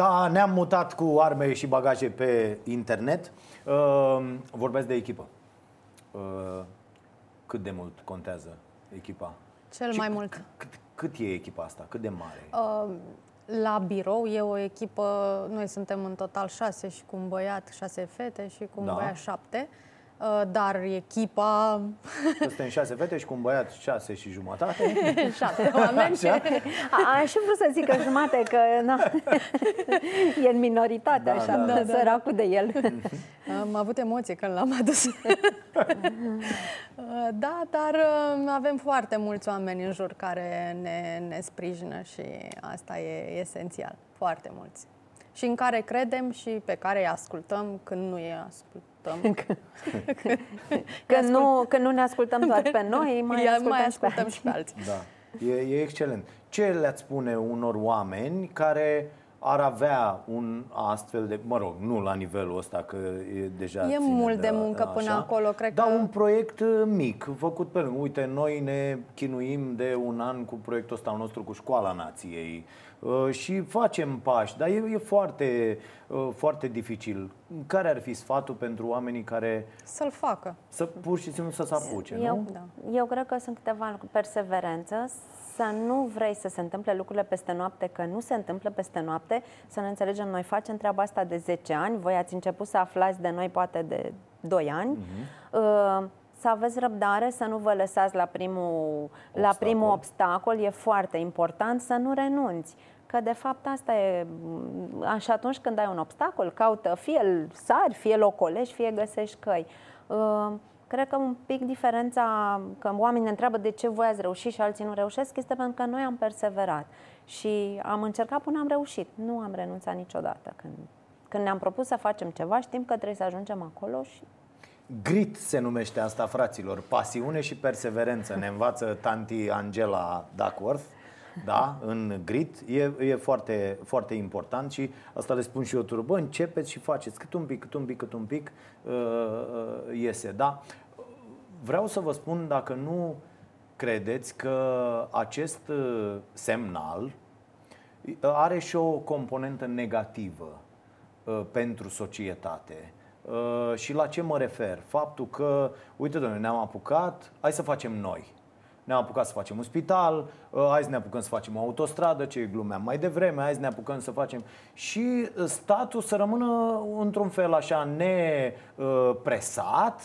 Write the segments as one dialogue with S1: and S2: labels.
S1: Da, ne-am mutat cu arme și bagaje pe internet. Uh, vorbesc de echipă. Uh, cât de mult contează echipa?
S2: Cel
S1: Și
S2: mai
S1: cât-
S2: mult.
S1: Cât, cât e echipa asta? Cât de mare?
S2: Uh, La birou e o echipă, noi suntem în total șase și cu un băiat, șase fete și cu un
S1: Da.
S2: băiat șapte. Uh, Dar echipa,
S1: Suntem șase fete și cu un băiat șase și jumătate.
S2: șapte oameni și
S1: Așa?
S3: A, aș fi vrut să zic că jumate, că na, e în minoritate,
S1: Da,
S3: așa,
S1: da.
S3: da, săracul de el.
S2: am avut emoție când l-am adus. Uh, Da, dar uh, avem foarte mulți oameni în jur care ne, ne sprijină și asta e esențial. Foarte mulți. Și în care credem și pe care îi ascultăm când nu îi ascultăm.
S3: Că nu, că nu ne ascultăm doar pe noi, mai
S2: Ia-
S3: ascultăm,
S2: mai
S3: și pe
S2: ascultăm
S3: alții.
S2: și pe alții.
S1: Da, e, e excelent. Ce le-ați spune unor oameni care ar avea un astfel de, mă rog, nu la nivelul ăsta, că e deja
S2: E
S1: ține
S2: mult de muncă până acolo, cred
S1: Dar
S2: că-
S1: un proiect uh, mic, făcut pe lângă. Uite, noi ne chinuim de un an cu proiectul ăsta al nostru cu Școala Nației uh, și facem pași, dar e, e foarte, uh, foarte dificil. Care ar fi sfatul pentru oamenii care
S2: Să-l facă.
S1: să pur și simplu să se apuce,
S3: Eu,
S1: nu?
S2: Da.
S3: eu cred că sunt câteva lucruri. Perseverență, să nu vrei să se întâmple lucrurile peste noapte, că nu se întâmplă peste noapte, să ne înțelegem, noi facem treaba asta de 10 ani, voi ați început să aflați de noi poate de 2 ani. Uh, să aveți răbdare, să nu vă lăsați la primul la
S1: Obstacol.
S3: primul obstacol, e foarte important să nu renunți. Că de fapt asta e m, și atunci când ai un obstacol, caută fie îl sari, fie îl ocolești, fie găsești căi. Uh, Cred că un pic diferența, că oamenii ne întreabă de ce voi ați reușit și alții nu reușesc, este pentru că noi am perseverat și am încercat până am reușit. Nu am renunțat niciodată. Când, când ne-am propus să facem ceva, știm că trebuie să ajungem acolo și
S1: Grit se numește asta, fraților. Pasiune și perseverență. Ne învață tanti Angela Duckworth. Da, în grit e, e foarte, foarte important și asta le spun și eu tuturor. Bă, începeți și faceți cât un pic, cât un pic, cât un pic uh, uh, iese. Da, vreau să vă spun dacă nu credeți că acest uh, semnal are și o componentă negativă uh, pentru societate. Uh, și la ce mă refer? Faptul că, uite, domnule, ne-am apucat, hai să facem noi. Ne-am apucat să facem un spital, uh, hai să ne apucăm să facem o autostradă, ce glumeam mai devreme, hai să ne apucăm să facem... Și uh, statul să rămână într-un fel așa nepresat, uh,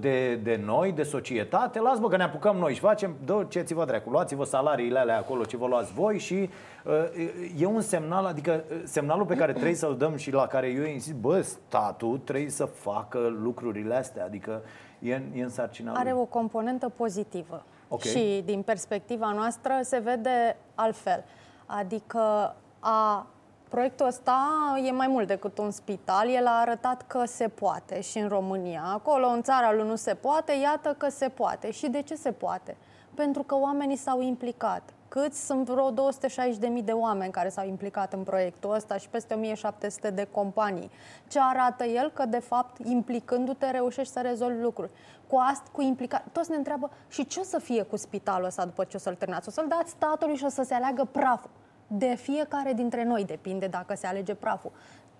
S1: de, de noi, de societate, las bă că ne apucăm noi și facem, dă ce ți vă dracu, luați-vă salariile alea acolo ce vă luați voi și uh, e un semnal, adică uh, semnalul pe care trebuie să-l dăm și la care eu insist, bă, statul trebuie să facă lucrurile astea, adică e, în- e în sarcina
S2: Are
S1: lui.
S2: o componentă pozitivă.
S1: Ok.
S2: Și din perspectiva noastră se vede altfel. Adică a, proiectul ăsta e mai mult decât un spital. El a arătat că se poate și în România. Acolo, în țara lui nu se poate, iată că se poate. Și de ce se poate? Pentru că oamenii s-au implicat. Câți sunt vreo 260.000 de oameni care s-au implicat în proiectul ăsta și peste 1700 de companii. Ce arată el? Că, de fapt, implicându-te, reușești să rezolvi lucruri. Cu asta, cu implicat. Toți ne întreabă și ce o să fie cu spitalul ăsta după ce o să-l terminați? O să-l dați statului și o să se aleagă praful. De fiecare dintre noi depinde dacă se alege praful.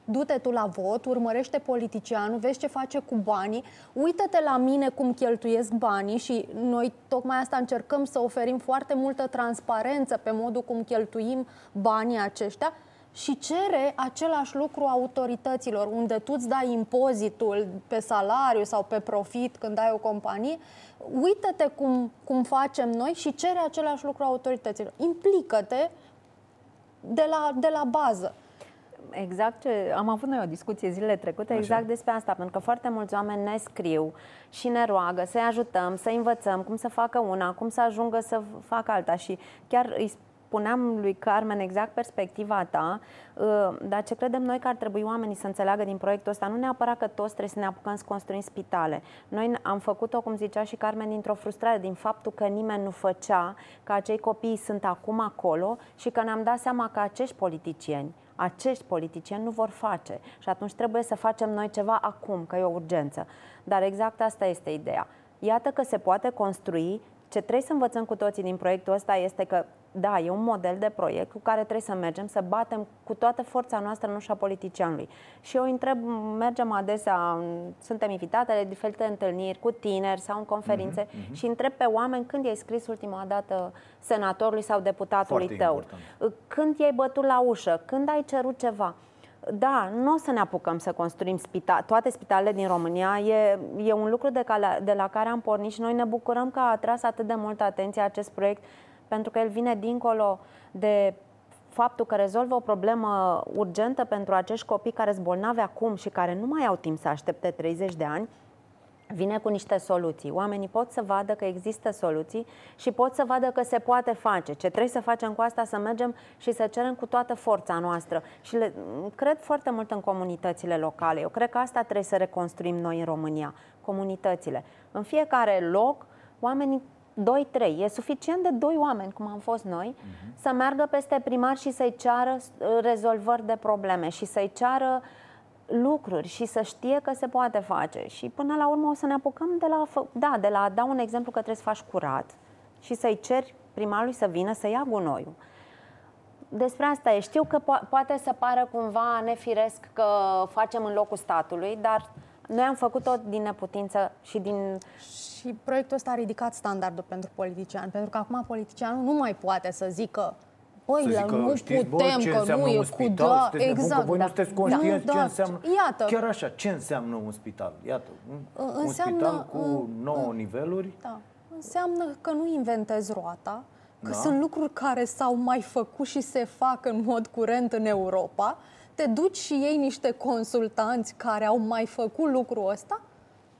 S2: Du-te tu la vot, urmărește politicianul, vezi ce face cu banii, uită-te la mine cum cheltuiesc banii și noi tocmai asta încercăm să oferim foarte multă transparență pe modul cum cheltuim banii aceștia și cere același lucru autorităților, unde tu îți dai impozitul pe salariu sau pe profit când ai o companie, uită-te cum, cum facem noi și cere același lucru autorităților. Implică-te de la, de la bază.
S3: Exact ce am avut noi o discuție zilele trecute,
S1: Așa.
S3: exact despre asta, pentru că foarte mulți oameni ne scriu și ne roagă să-i ajutăm, să învățăm cum să facă una, cum să ajungă să facă alta și chiar îi spuneam lui Carmen exact perspectiva ta, uh, dar ce credem noi că ar trebui oamenii să înțeleagă din proiectul ăsta, nu neapărat că toți trebuie să ne apucăm să construim spitale. Noi am făcut-o, cum zicea și Carmen, dintr-o frustrare, din faptul că nimeni nu făcea, că acei copii sunt acum acolo și că ne-am dat seama că acești politicieni acești politicieni nu vor face și atunci trebuie să facem noi ceva acum, că e o urgență. Dar exact asta este ideea. Iată că se poate construi. Ce trebuie să învățăm cu toții din proiectul ăsta este că da, e un model de proiect cu care trebuie să mergem, să batem cu toată forța noastră în ușa politicianului. Și eu întreb, mergem adesea, suntem invitate la diferite întâlniri cu tineri sau în conferințe mm-hmm. și întreb pe oameni când i-ai scris ultima dată senatorului sau deputatului
S1: Foarte
S3: tău,
S1: important.
S3: când i-ai bătut la ușă, când ai cerut ceva. Da, nu o să ne apucăm să construim spital, toate spitalele din România. E, e un lucru de, cala, de la care am pornit și noi ne bucurăm că a atras atât de multă atenție acest proiect, pentru că el vine dincolo de faptul că rezolvă o problemă urgentă pentru acești copii care sunt bolnavi acum și care nu mai au timp să aștepte 30 de ani vine cu niște soluții. Oamenii pot să vadă că există soluții și pot să vadă că se poate face. Ce trebuie să facem cu asta, să mergem și să cerem cu toată forța noastră. Și le, cred foarte mult în comunitățile locale. Eu cred că asta trebuie să reconstruim noi în România, comunitățile. În fiecare loc, oamenii 2-3. E suficient de doi oameni, cum am fost noi, uh-huh. să meargă peste primar și să-i ceară uh, rezolvări de probleme și să-i ceară uh, lucruri și să știe că se poate face. Și până la urmă o să ne apucăm de la, da, de la a da un exemplu că trebuie să faci curat și să-i ceri primarului să vină să ia gunoiul. Despre asta e. Știu că po- poate să pară cumva nefiresc că facem în locul statului, dar noi am făcut-o din neputință și din...
S2: Și proiectul ăsta a ridicat standardul pentru politician, pentru că acum politicianul nu mai poate să zică Păi,
S1: să zică,
S2: nu
S1: știți,
S2: putem,
S1: bă, ce
S2: că nu e
S1: un
S2: spital, cu da, exact.
S1: voi
S2: da.
S1: nu sunteți conștienți
S2: da,
S1: ce
S2: da,
S1: înseamnă.
S2: Iată.
S1: Chiar așa, ce înseamnă un spital? Iată, un,
S2: înseamnă,
S1: un spital cu 9 niveluri.
S2: Da. Înseamnă că nu inventezi roata, că
S1: Da.
S2: sunt lucruri care s-au mai făcut și se fac în mod curent în Europa. Te duci și iei niște consultanți care au mai făcut lucrul ăsta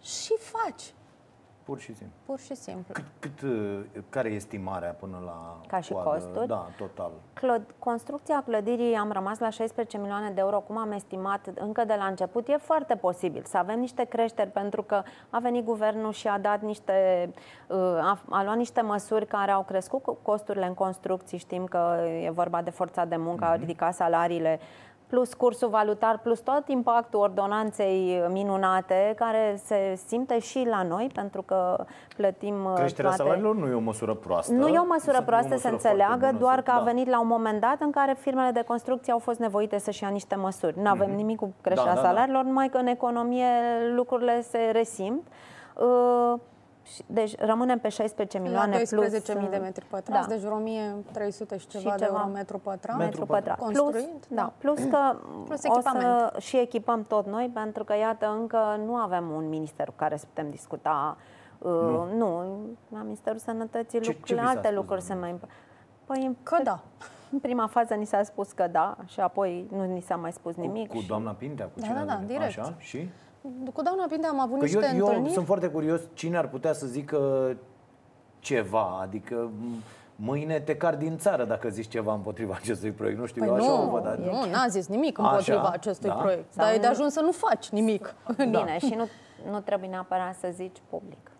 S2: și faci.
S1: Pur și simplu.
S2: Pur și simplu.
S1: Cât, cât, uh, care e estimarea până la
S3: Ca și
S1: coadă?
S3: costuri?
S1: Da, total.
S3: Clod- construcția clădirii am rămas la 16 milioane de euro, cum am estimat încă de la început. E foarte posibil să avem niște creșteri pentru că a venit guvernul și a dat niște, uh, a, a luat niște măsuri care au crescut costurile în construcții. Știm că e vorba de forța de muncă, a ridicat salariile plus cursul valutar, plus tot impactul ordonanței minunate, care se simte și la noi, pentru că plătim uh,
S1: Creșterea
S3: toate...
S1: salariilor nu e o măsură proastă.
S3: Nu e o măsură
S1: Să-
S3: proastă,
S1: e o
S3: se
S1: măsură foarte
S3: înțeleagă,
S1: bună,
S3: doar
S1: să-
S3: că a
S1: da.
S3: venit la un moment dat în care firmele de construcție au fost nevoite să-și ia niște măsuri. Nu avem nimic cu creșterea
S1: Da, da, da.
S3: salariilor, numai că în economie lucrurile se resimt. Uh, și- Deci rămânem pe 16 milioane
S2: la
S3: plus...
S2: 12.000 de metri pătrați,
S3: da.
S2: deci vreo 1300 și ceva,
S3: Și
S2: de
S3: ceva.
S2: euro metru pătrat.
S3: metru pătrat. Plus,
S2: Construit,
S3: da,
S2: da.
S3: plus că
S2: Plus
S3: o să
S2: echipament.
S3: și echipăm tot noi, pentru că, iată, încă nu avem un minister cu care să putem discuta. Uh, nu, la Ministerul Sănătății
S1: Ce-
S3: lucrurile,
S1: ce vi s-a
S3: alte
S1: spus,
S3: lucruri se
S1: doamnă?
S3: mai... Păi, în-
S2: Că da.
S3: În prima fază ni s-a spus că da și apoi nu ni s-a mai spus nimic.
S1: Cu, cu
S3: și-
S1: doamna Pintea? Cu
S2: Da,
S1: cine
S2: da, da,
S1: a venit?
S2: direct.
S1: Așa? Și?
S2: Cu doamna Pinte am avut
S1: Că
S2: niște
S1: eu, eu
S2: întâlniri.
S1: sunt foarte curios cine ar putea să zică ceva, adică m- mâine te car din țară dacă zici ceva împotriva acestui proiect. Nu știu,
S2: Păi
S1: eu așa
S2: nu,
S1: o văd. adică-
S2: nu, n-a zis nimic
S1: Așa,
S2: împotriva acestui
S1: da.
S2: proiect.
S3: Sau
S2: Dar e de
S3: nu-
S2: ajuns să nu faci nimic.
S3: Bine, și nu, nu trebuie neapărat să zici public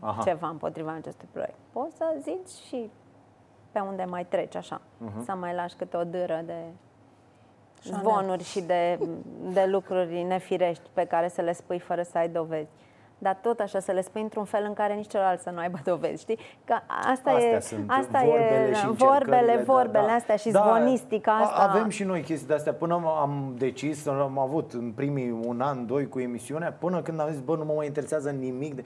S1: Aha.
S3: ceva împotriva acestui proiect. Poți să zici și pe unde mai treci așa,
S1: Mhm.
S3: să mai lași câte o dâră de
S2: Chanel.
S3: Zvonuri și de, de lucruri nefirești pe care să le spui fără să ai dovezi. Dar tot așa să le spui într-un fel în care nici celălalt să nu aibă dovezi, știi? Că asta
S1: Astea
S3: e,
S1: sunt
S3: asta
S1: vorbele
S3: e
S1: și
S3: vorbele,
S1: încercările,
S3: vorbele
S1: da, da.
S3: astea și
S1: Da,
S3: zvonistica
S1: a-
S3: asta.
S1: Avem și noi chestii de astea. Până am decis, am avut în primii un an, doi cu emisiunea, până când am zis, bă, nu mă mai interesează nimic. De...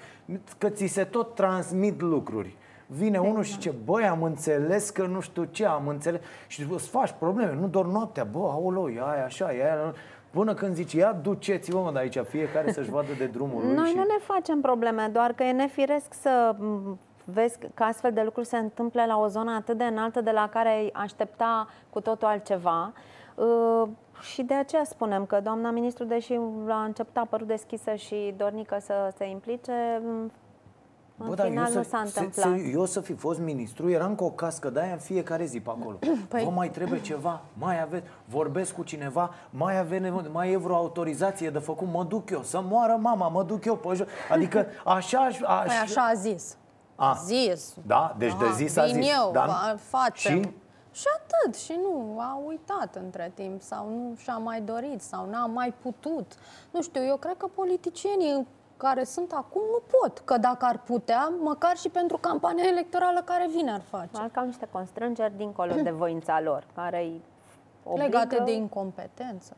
S1: Că ți se tot transmit lucruri. Vine unul și zice, băi, am înțeles că nu știu ce, am înțeles. Și îți faci probleme, nu doar noaptea, bă, aolo, e aia așa, e aia. Până când zici, ia duceți-vă mă de aici, fiecare să-și vadă de drumul lui.
S3: Noi
S1: și...
S3: nu ne facem probleme, doar că e nefiresc să m, vezi că astfel de lucruri se întâmplă la o zonă atât de înaltă de la care ai aștepta cu totul altceva. Uh, și de aceea spunem că doamna ministru, deși la început a părut deschisă și dornică să se implice, m, în
S1: dar
S3: final
S1: eu
S3: nu
S1: să,
S3: s-a
S1: să-
S3: întâmplat.
S1: Să, eu să fi fost ministru, eram cu o cască de aia în fiecare zi pe acolo.
S2: Păi-
S1: Vă mai trebuie ceva? Mai aveți? Vorbesc cu cineva? Mai avem nevoie? Mai e vreo autorizație de făcut? Mă duc eu, să moară mama, mă duc eu pe jos. Adică așa... aș- aș
S2: Păi așa a zis.
S1: A.
S2: A zis.
S1: Da? Deci de
S2: Aha,
S1: zis a
S2: vin
S1: zis.
S2: eu,
S1: da?
S2: va- facem.
S1: Și?
S2: Și atât. Și nu, a uitat între timp sau nu și-a mai dorit sau n-a mai putut. Nu știu, eu cred că politicienii care sunt acum nu pot. Că dacă ar putea, măcar și pentru campania electorală care vine ar face.
S3: Al au niște constrângeri dincolo de voința lor, care îi obligă...
S2: Legate de incompetență.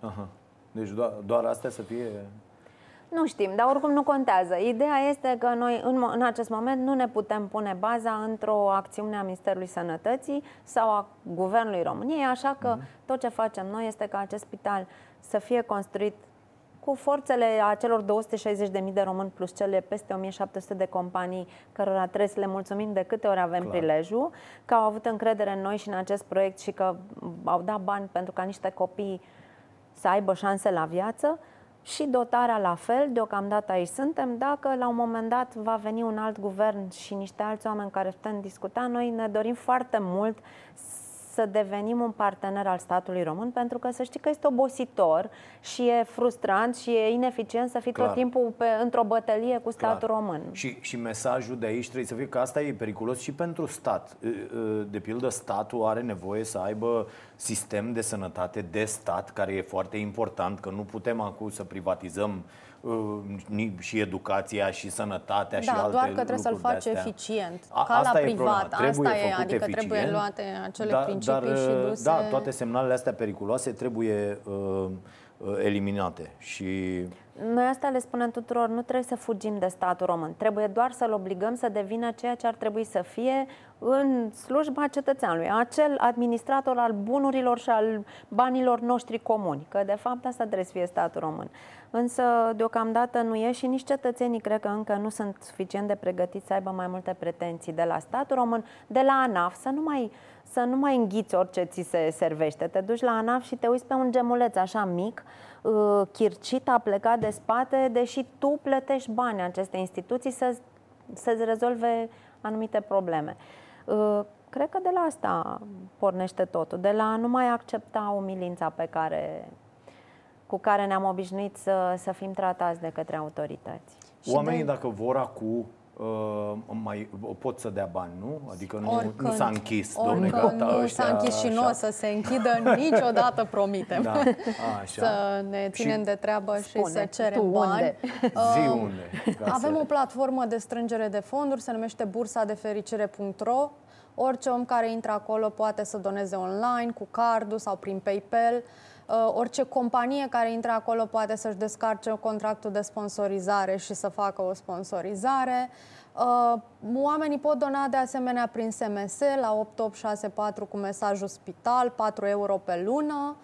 S1: Aha. Deci doar, doar astea să fie...
S3: Nu știm, dar oricum nu contează. Ideea este că noi în, în acest moment nu ne putem pune baza într-o acțiune a Ministerului Sănătății sau a Guvernului României, așa că mm-hmm. tot ce facem noi este ca acest spital să fie construit cu forțele a celor 260.000 de români plus cele peste 1700 de companii cărora trebuie să le mulțumim de câte ori avem Clar. prilejul, că au avut încredere în noi și în acest proiect și că au dat bani pentru ca niște copii să aibă șanse la viață și dotarea la fel, deocamdată aici suntem. Dacă la un moment dat va veni un alt guvern și niște alți oameni care putem discuta, noi ne dorim foarte mult să devenim un partener al statului român, pentru că să știi că este obositor și e frustrant și e ineficient să fii Clar. tot timpul pe, într-o bătălie cu statul Clar. român.
S1: Și, și mesajul de aici trebuie să fie că asta e periculos și pentru stat. De pildă, statul are nevoie să aibă sistem de sănătate de stat, care e foarte important, că nu putem acum să privatizăm Uh, și educația și sănătatea
S2: da,
S1: și alte
S2: doar că trebuie să-l faci eficient, A, ca la privat.
S1: Trebuie
S2: asta e,
S1: adică
S2: eficient, trebuie luate acele da, principii dar, și
S1: uh,
S2: duse...
S1: Da, toate semnalele astea periculoase trebuie uh, uh, eliminate și...
S3: Noi asta le spunem tuturor, nu trebuie să fugim de statul român, trebuie doar să-l obligăm să devină ceea ce ar trebui să fie în slujba cetățeanului, acel administrator al bunurilor și al banilor noștri comuni, că de fapt asta trebuie să fie statul român însă deocamdată nu e și nici cetățenii cred că încă nu sunt suficient de pregătiți să aibă mai multe pretenții de la statul român, de la ANAF, să nu mai, să nu mai înghiți orice ți se servește. Te duci la ANAF și te uiți pe un gemuleț așa mic, uh, chircit, a plecat de spate, deși tu plătești bani aceste instituții să, să-ți rezolve anumite probleme. Uh, cred că de la asta pornește totul, de la a nu mai accepta umilința pe care cu care ne-am obișnuit să, să fim tratați de către autorități.
S1: Oamenii, de... dacă vor acum Uh, mai pot să dea bani, nu? Adică nu, Oricând, nu s-a închis,
S2: domne, gata, Nu ăștia, s-a închis și nu o să se închidă niciodată, promitem. Da, așa. Să ne ținem și de treabă spune, și să cerem bani. Unde?
S1: Zi unde?
S2: Avem o platformă de strângere de fonduri, se numește bursa de fericire.ro. Orice om care intră acolo poate să doneze online, cu cardul sau prin PayPal. Uh, orice companie care intră acolo poate să-și descarce contractul de sponsorizare și să facă o sponsorizare. Uh, oamenii pot dona de asemenea prin SMS la 8864 cu mesajul spital, 4 euro pe lună.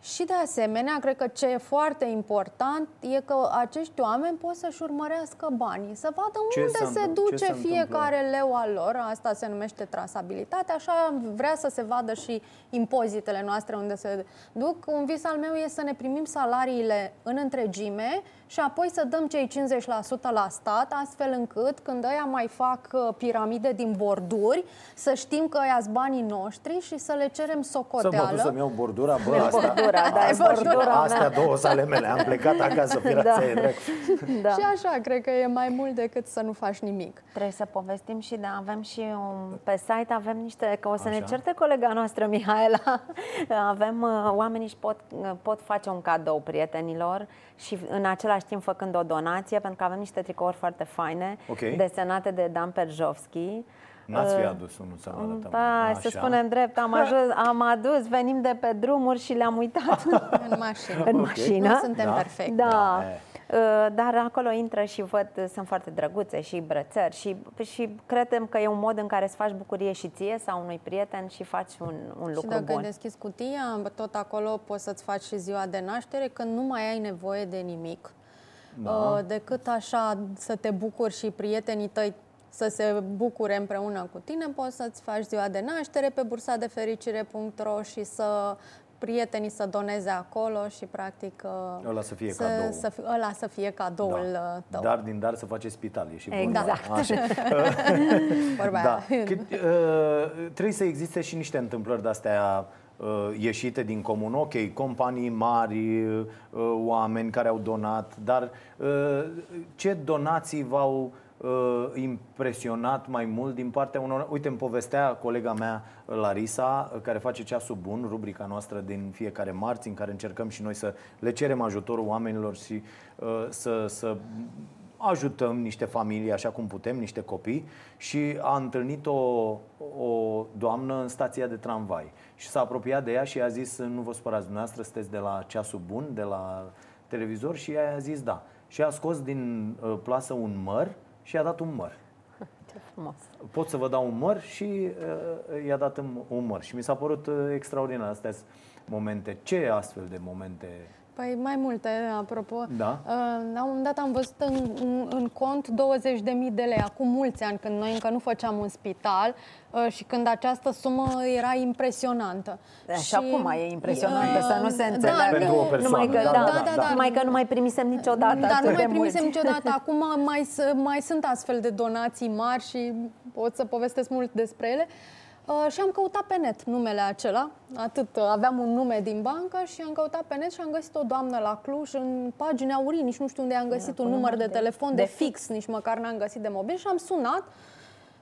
S2: Uh, și de asemenea, cred că ce e foarte important e că acești oameni pot să-și urmărească banii, să vadă ce unde se, se duce se fiecare întâmplă? leu al lor, asta se numește trasabilitate, așa vrea să se vadă și impozitele noastre unde se duc. Un vis al meu e să ne primim salariile în întregime și apoi să dăm cei 50% la stat, astfel încât când ăia mai fac uh, piramide din borduri, să știm că ăia banii noștri și să le cerem socoteală.
S1: Să mă duc să-mi iau bordura, bă, asta, bordura, da, bordura, astea două sale mele, am plecat acasă, firața da.
S2: da. Și așa, cred că e mai mult decât să nu faci nimic.
S3: Trebuie să povestim și, da, avem și un, pe site avem niște, că o să așa. ne certe colega noastră, Mihaela, avem, uh, oamenii și pot, uh, pot face un cadou prietenilor și în același timp făcând o donație, pentru că avem niște tricouri foarte faine, okay. desenate de Dan Perjovski.
S1: N-ați fi uh, adus unul să
S3: arătăm. Da, să spunem drept, am, ajuns, am adus, venim de pe drumuri și le-am uitat.
S2: în mașină.
S3: În mașină.
S2: Nu suntem da. perfecti.
S3: Da. da. Uh, dar acolo intră și văd, sunt foarte drăguțe și brățări și, și credem că e un mod în care să faci bucurie și ție sau unui prieten și faci un, un lucru
S2: bun.
S3: Și dacă
S2: deschizi cutia, tot acolo poți să-ți faci și ziua de naștere când nu mai ai nevoie de nimic. Da. Uh, decât așa să te bucuri și prietenii tăi să se bucure împreună cu tine, poți să-ți faci ziua de naștere pe bursa de fericire.ro și să prietenii să doneze acolo și practic
S1: uh, ăla să fie să, cadou.
S2: Să, fi, ăla să fie cadoul da. Uh, tău.
S1: Dar din dar să face spital, e și
S3: Exact. Așa.
S1: da. Că, uh, trebuie să existe și niște întâmplări de-astea uh, ieșite din comun. Ok, companii mari, uh, oameni care au donat, dar uh, ce donații v-au uh, impresionat mai mult din partea unor... Uite, îmi povestea colega mea, Larisa, care face Ceasul Bun, rubrica noastră din fiecare marți, în care încercăm și noi să le cerem ajutorul oamenilor și uh, să, să ajutăm niște familii așa cum putem, niște copii și a întâlnit o, o doamnă în stația de tramvai și s-a apropiat de ea și a zis nu vă supărați dumneavoastră, sunteți de la ceasul bun, de la televizor și ea a zis da. Și a scos din uh, plasă un măr și i-a dat un măr.
S3: Ce frumos.
S1: Pot să vă dau un măr și uh, i-a dat un măr. Și mi s-a părut uh, extraordinar astea momente. Ce astfel de momente
S2: Păi mai multe, apropo.
S1: Da.
S2: Uh, la un moment dat am văzut în, în, în cont 20.000 de lei, acum mulți ani, când noi încă nu făceam un spital uh, și când această sumă era impresionantă.
S3: Da, și, și acum e impresionantă, uh, să nu se înțeleagă.
S1: Da, Pentru o persoană.
S3: Numai că, da, da, da, da, da, numai că nu mai primisem niciodată
S2: Da, nu mai
S3: primisem
S2: mulți. niciodată. Acum mai, mai sunt astfel de donații mari și pot să povestesc mult despre ele. Uh, Uh, și am căutat pe net numele acela, atât, uh, aveam un nume din bancă și am căutat pe net și am găsit o doamnă la Cluj în pagina aurii, nici nu știu unde am găsit un număr de, de telefon de, de fix, nici măcar n-am găsit de mobil și am sunat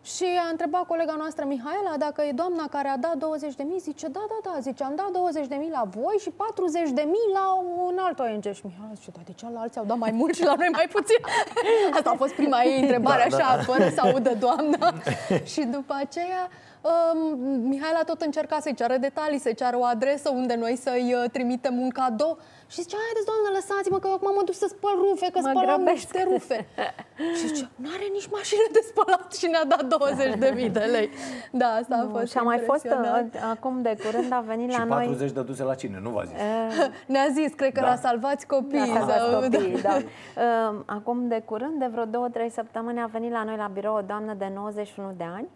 S2: și a întrebat colega noastră Mihaela dacă e doamna care a dat 20 de mii, zice da, da, da, zice am dat 20 de mii la voi și 40 de mii la un alt ONG. Și Mihaela zice, da, de ce la alții au dat mai mult și la noi mai puțin? Asta a fost prima ei întrebare, da, așa, da. fără să audă doamna. și după aceea uh, Mihaela tot încerca să-i ceară detalii, să-i ceară o adresă unde noi să-i uh, trimitem un cadou. Și zicea, haideți, doamnă, lăsați-mă că eu acum mă duc să spăl rufe, că mă spălam grăbesc. niște rufe. și zice, nu are nici mașină de spălat și ne-a dat 20 de mii de lei. Da, asta a fost
S3: Și a mai fost, uh, acum de curând a venit la
S1: și
S3: noi...
S1: 40 de duse la cine, nu v-a zis?
S2: Ne-a zis, cred că da. la salvați copii.
S3: La salvați copii, da. Uh, acum de curând, de vreo două, trei săptămâni, a venit la noi la birou o doamnă de 91 de ani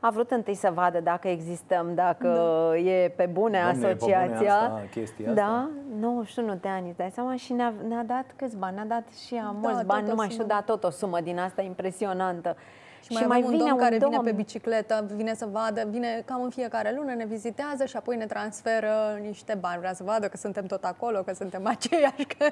S3: a vrut întâi să vadă dacă existăm, dacă da. e pe bune Doamne, asociația. E pe bune
S1: asta, chestia
S3: da,
S1: asta.
S3: 91 de ani, dai seama, și ne-a, ne-a dat câți bani, ne-a dat și a mulți da, bani, nu mai știu, dar tot o sumă din asta impresionantă.
S2: Și, și mai, mai vine un domn care domn... vine pe bicicletă, vine să vadă, vine cam în fiecare lună, ne vizitează și apoi ne transferă niște bani. Vrea să vadă că suntem tot acolo, că suntem aceiași. Că...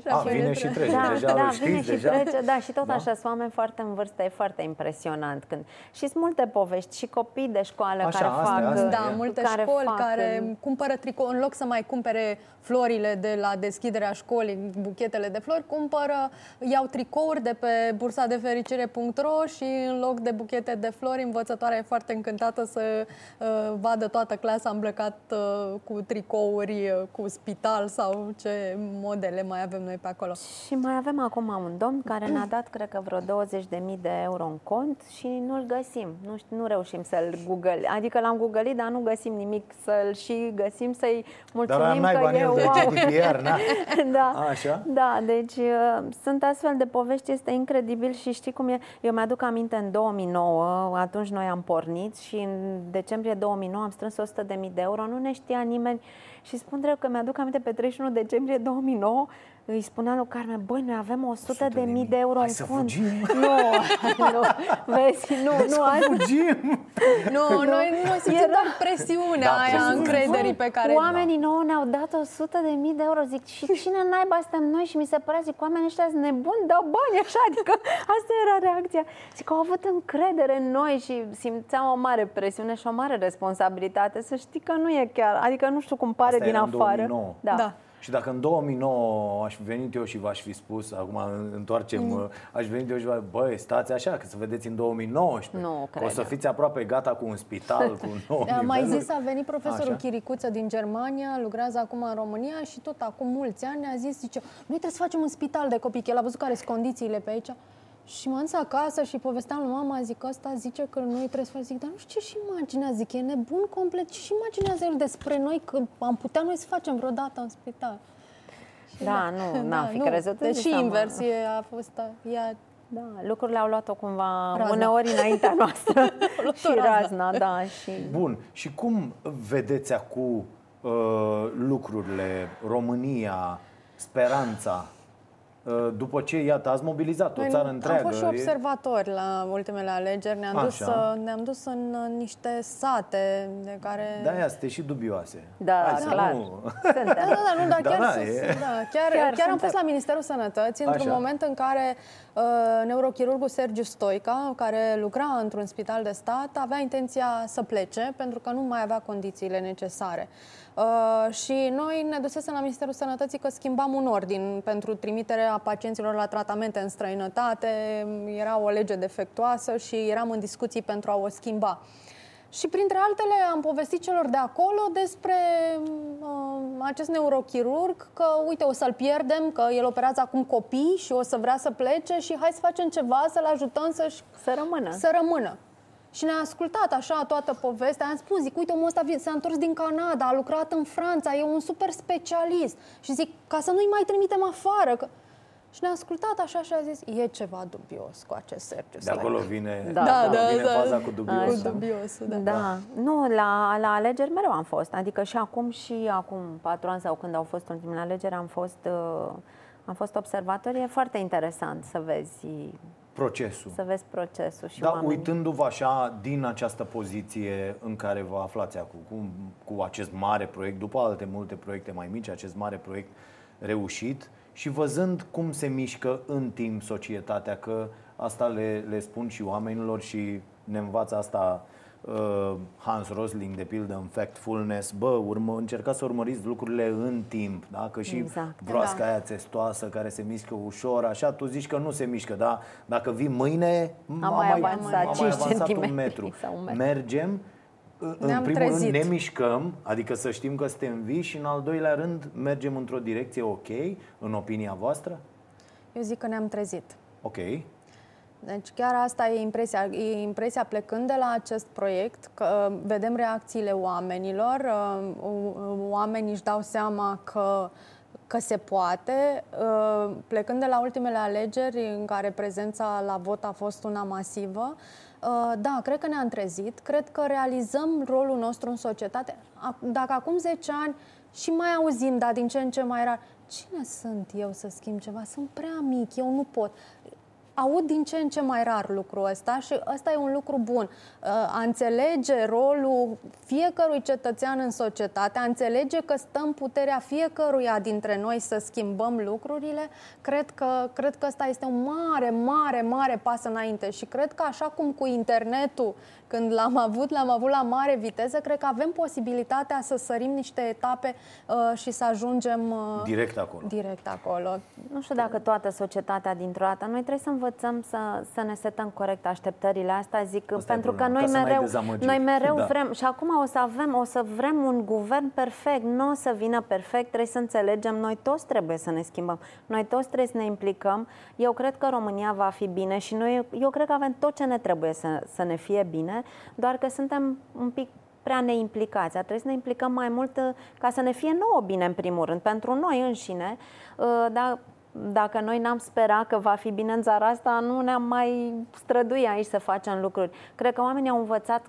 S1: Și A, vine și trece,
S3: da,
S1: deja
S3: da,
S1: știți,
S3: vine
S1: deja?
S3: și trece, da, și tot da? așa sunt oameni foarte în vârstă, e foarte impresionant. Când... Și sunt multe povești și copii de școală
S1: așa,
S3: care
S1: astea,
S3: fac...
S1: astea,
S2: da,
S1: e.
S2: multe
S3: care
S2: școli
S3: fac
S2: care
S3: în...
S2: cumpără tricou, în loc să mai cumpere florile de la deschiderea școlii, buchetele de flori, cumpără, iau tricouri de pe bursa de fericire.ro și în loc de buchete de flori, învățătoarea e foarte încântată să uh, vadă toată clasa îmbrăcat uh, cu tricouri, uh, cu spital sau ce modele mai avem noi pe acolo.
S3: Și mai avem acum un domn care ne-a dat, cred că, vreo 20.000 de euro în cont și nu-l găsim. Nu, știu, nu reușim să-l google. Adică l-am googlit, dar nu găsim nimic să-l și găsim să-i mulțumim
S1: dar
S3: că e
S1: wow. de GDPR, na?
S3: da,
S1: A, așa?
S3: da, deci uh, sunt astfel de povești, este incredibil și știi cum e. Eu mi-aduc aminte în 2009, atunci noi am pornit și în decembrie 2009 am strâns 100.000 de euro, nu ne știa nimeni și spun drept că mi-aduc aminte pe 31 decembrie 2009 îi spunea lui Carmen, băi, noi avem 100 de, de mii de euro
S1: Hai
S3: în
S1: să
S3: fond.
S1: Fugim.
S3: Nu, nu, vezi, nu,
S1: Hai
S3: nu,
S1: să
S3: asta.
S1: fugim.
S2: Nu, noi, noi simțim doar presiunea
S1: Da,
S2: aia
S1: presiune.
S2: încrederii pe care...
S3: Oamenii nouă ne-au dat 100 de mii de euro. Zic, și cine naiba suntem noi? Și mi se părea, zic, oamenii ăștia sunt nebuni, dau bani așa. Adică asta era reacția. Zic, au avut încredere în noi și simțeam o mare presiune și o mare responsabilitate. Să știi că nu e chiar, adică nu știu cum pare
S1: Asta
S3: din
S1: era în
S3: afară.
S1: 2009.
S3: Da.
S2: Da.
S1: Și dacă în 2009 aș fi venit eu și v-aș fi spus, acum întoarcem, mm. aș venit eu și v băi, stați așa, că să vedeți în 2019.
S3: Nu
S1: că o să
S3: cred.
S1: fiți aproape gata cu un spital, cu un nou
S2: A mai
S1: niveluri.
S2: zis, a venit profesorul
S1: Așa.
S2: Chiricuță din Germania, lucrează acum în România și tot acum mulți ani a zis, zice, noi trebuie să facem un spital de copii, că el a văzut care sunt condițiile pe aici. Și m-am dus acasă și povesteam lui mama, zic, ăsta zice că noi trebuie să facem, zic, dar nu știu ce și imaginează, zic, e nebun complet, ce și imaginează el despre noi că am putea noi să facem vreodată un spital. Și
S3: Da, nu, n-am fi crezut.
S2: Deci
S3: Îți
S2: și
S3: dai seama.
S2: invers e, a fost, ea
S3: Da, lucrurile au luat-o cumva
S2: Razna.
S3: uneori înaintea noastră și
S2: razna.
S3: razna, da, și...
S1: Bun. Și cum vedeți acum uh, lucrurile, România, speranța? Uh, după ce, iată, ați mobilizat o
S2: Noi
S1: țară
S2: am
S1: întreagă.
S2: fost și
S1: e-
S2: observatori la ultimele alegeri. Ne-am dus,
S1: Așa.
S2: uh, ne-am dus în uh, niște sate de care...
S1: De-aia sunteți și dubioase.
S3: Da,
S1: Hai să
S3: clar.
S1: nu-
S3: Suntem.
S2: Da, da, da, nu, dar
S1: Da,
S2: chiar,
S1: da,
S2: da,
S1: e-
S2: da, chiar, chiar,
S3: Chiar
S2: chiar am
S3: suntem.
S2: fost la Ministerul Sănătății într-un
S1: Așa.
S2: moment în care uh, neurochirurgul Sergiu Stoica, care lucra într-un spital de stat, avea intenția să plece pentru că nu mai avea condițiile necesare. Uh, și noi ne dusesem la Ministerul Sănătății că schimbam un ordin pentru trimiterea pacienților la tratamente în străinătate. Era o lege defectuoasă și eram în discuții pentru a o schimba. Și printre altele am povestit celor de acolo despre uh, acest neurochirurg că uite o să-l pierdem, că el operează acum copii și o să vrea să plece și hai să facem ceva, să-l ajutăm să-și
S3: Să rămână.
S2: să rămână. Și ne-a ascultat așa toată povestea. Am spus, zic, uite, omul ăsta vi- s-a întors din Canada, a lucrat în Franța, e un super specialist. Și zic, ca să nu-i mai trimitem afară. Că... Și ne-a ascultat așa și a zis, e ceva dubios cu acest Sergiu.
S1: De
S2: Stoica."
S1: acolo vine,
S3: Da,
S1: de
S3: da,
S1: acolo vine
S2: da.
S1: faza cu
S2: Cu
S1: dubios.
S2: dubiosul, da.
S3: Da. Nu, la, la alegeri mereu am fost. Adică și acum și acum patru ani sau când au fost ultimele alegeri am fost, uh, am fost observator. E foarte interesant să vezi,
S1: Procesul.
S3: să vezi procesul și
S1: Da,
S3: oamenii.
S1: uitându-vă așa din această poziție în care vă aflați acum, cu, cu acest mare proiect, după alte multe proiecte mai mici, acest mare proiect reușit și văzând cum se mișcă în timp societatea, că asta le, le spun și oamenilor și ne învață asta uh, Hans Rosling, de pildă, în Factfulness, bă, urmă, încercați să urmăriți lucrurile în timp, da? Că și
S3: Exact.
S1: broasca
S2: Da.
S1: aia țestoasă care se mișcă ușor, așa, tu zici că nu se mișcă, da? Dacă vii mâine,
S3: Am mai avansat
S1: am
S3: 5
S1: mai avansat un
S3: centimetri
S1: metru.
S3: sau un metru.
S1: Mergem, în
S2: Ne-am
S1: primul
S2: trezit.
S1: rând ne mișcăm, adică să știm că suntem vii și în al doilea rând mergem într-o direcție ok, în opinia voastră?
S2: Eu zic că ne-am trezit.
S1: Ok.
S2: Deci chiar asta e impresia. E impresia plecând de la acest proiect, că uh, vedem reacțiile oamenilor, uh, uh, oamenii își dau seama că că se poate. Uh, Plecând de la ultimele alegeri în care prezența la vot a fost una masivă, uh, da, cred că ne-am trezit, cred că realizăm rolul nostru în societate. A- Dacă acum 10 ani și mai auzim, dar din ce în ce mai rar, cine sunt eu să schimb ceva? Sunt prea mic, eu nu pot aud din ce în ce mai rar lucrul ăsta și ăsta e un lucru bun. Uh, A înțelege rolul fiecărui cetățean în societate, a înțelege că stă în puterea fiecăruia dintre noi să schimbăm lucrurile, cred că, cred că ăsta este un mare, mare, mare pas înainte și cred că așa cum cu internetul, când l-am avut, l-am avut la mare viteză, cred că avem posibilitatea să sărim niște etape uh, și să ajungem uh,
S1: Direct acolo.
S2: direct acolo.
S3: Nu știu dacă toată societatea dintr-o dată. Noi trebuie să învățăm să, să ne setăm corect așteptările. Asta zic,
S1: Asta e
S3: pentru că
S1: problema,
S3: noi
S1: ca să n-ai
S3: mereu,
S1: dezamăgiri.
S3: noi mereu
S1: Da.
S3: vrem și acum o să avem, o să vrem un guvern perfect. Nu o să vină perfect, trebuie să înțelegem. Noi toți trebuie să ne schimbăm. Noi toți trebuie să ne implicăm. Eu cred că România va fi bine și noi, eu cred că avem tot ce ne trebuie să, să ne fie bine, doar că suntem un pic prea neimplicați. Ar trebui să ne implicăm mai mult uh, ca să ne fie nouă bine, în primul rând, pentru noi înșine. Uh, Dar dacă noi n-am sperat că va fi bine în țara asta, nu ne-am mai strădui aici să facem lucruri. Cred că oamenii au învățat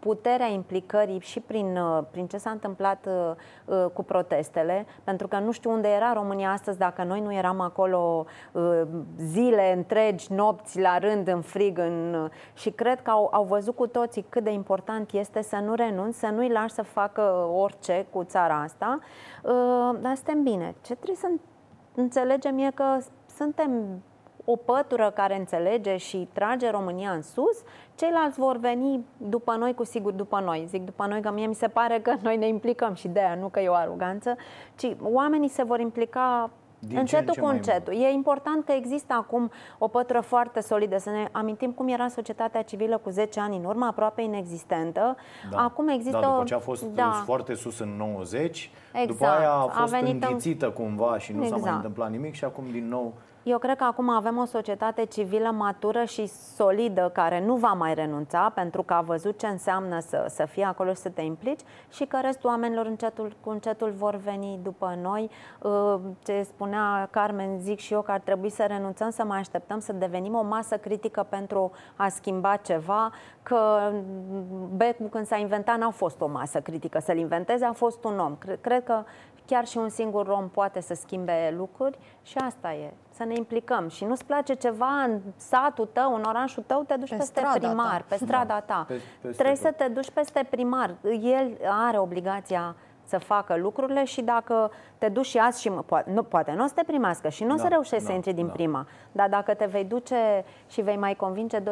S3: puterea implicării și prin, uh, prin ce s-a întâmplat uh, uh, cu protestele, pentru că nu știu unde era România astăzi dacă noi nu eram acolo uh, zile întregi, nopți la rând, în frig, în, uh, și cred că au, au văzut cu toții cât de important este să nu renunți, să nu-i lași să facă orice cu țara asta, uh, dar suntem bine. Ce trebuie să înțelegem e că suntem o pătură care înțelege și trage România în sus, ceilalți vor veni după noi, cu sigur după noi. Zic după noi că mie mi se pare că noi ne implicăm și de aia, nu că e o aroganță, ci oamenii se vor implica
S1: Din ce în
S3: încetul
S1: ce
S3: cu
S1: mai
S3: încetul. E important că există acum o pătură foarte solidă. Să ne amintim cum era societatea civilă cu 10 ani în urmă, aproape inexistentă.
S1: Da.
S3: Acum există...
S1: Da, după ce a fost
S3: Da.
S1: foarte sus în 90, după
S3: Exact.
S1: aia a
S3: A
S1: fost
S3: venit în-
S1: înghițită cumva și nu s-a mai
S3: Exact.
S1: întâmplat nimic și acum din nou
S3: Eu cred că acum avem o societate civilă matură și solidă care nu va mai renunța pentru că a văzut ce înseamnă să, să fie acolo și să te implici și că restul oamenilor încetul cu încetul vor veni după noi. Uh, Ce spunea Carmen, zic și eu că ar trebui să renunțăm, să mai așteptăm să devenim o masă critică pentru a schimba ceva, că Becul când s-a inventat n-a fost o masă critică, să-l inventeze a fost un om. Cre- Cred că chiar și un singur om poate să schimbe lucruri și asta e, să ne implicăm. Și nu-ți place ceva în satul tău, în orașul tău, te duci
S2: Pe
S3: peste
S2: strada
S3: primar,
S2: ta.
S3: pe strada ta.
S1: Pe- peste
S3: Trebuie
S1: tot.
S3: să te duci peste primar. El are obligația să facă lucrurile și dacă te duci și azi și mă- poate nu, poate nu o să te primească și nu o să
S1: Da,
S3: reușești să
S1: da,
S3: intri din
S1: da.
S3: prima. Dar dacă te vei duce și vei mai convinge 2-3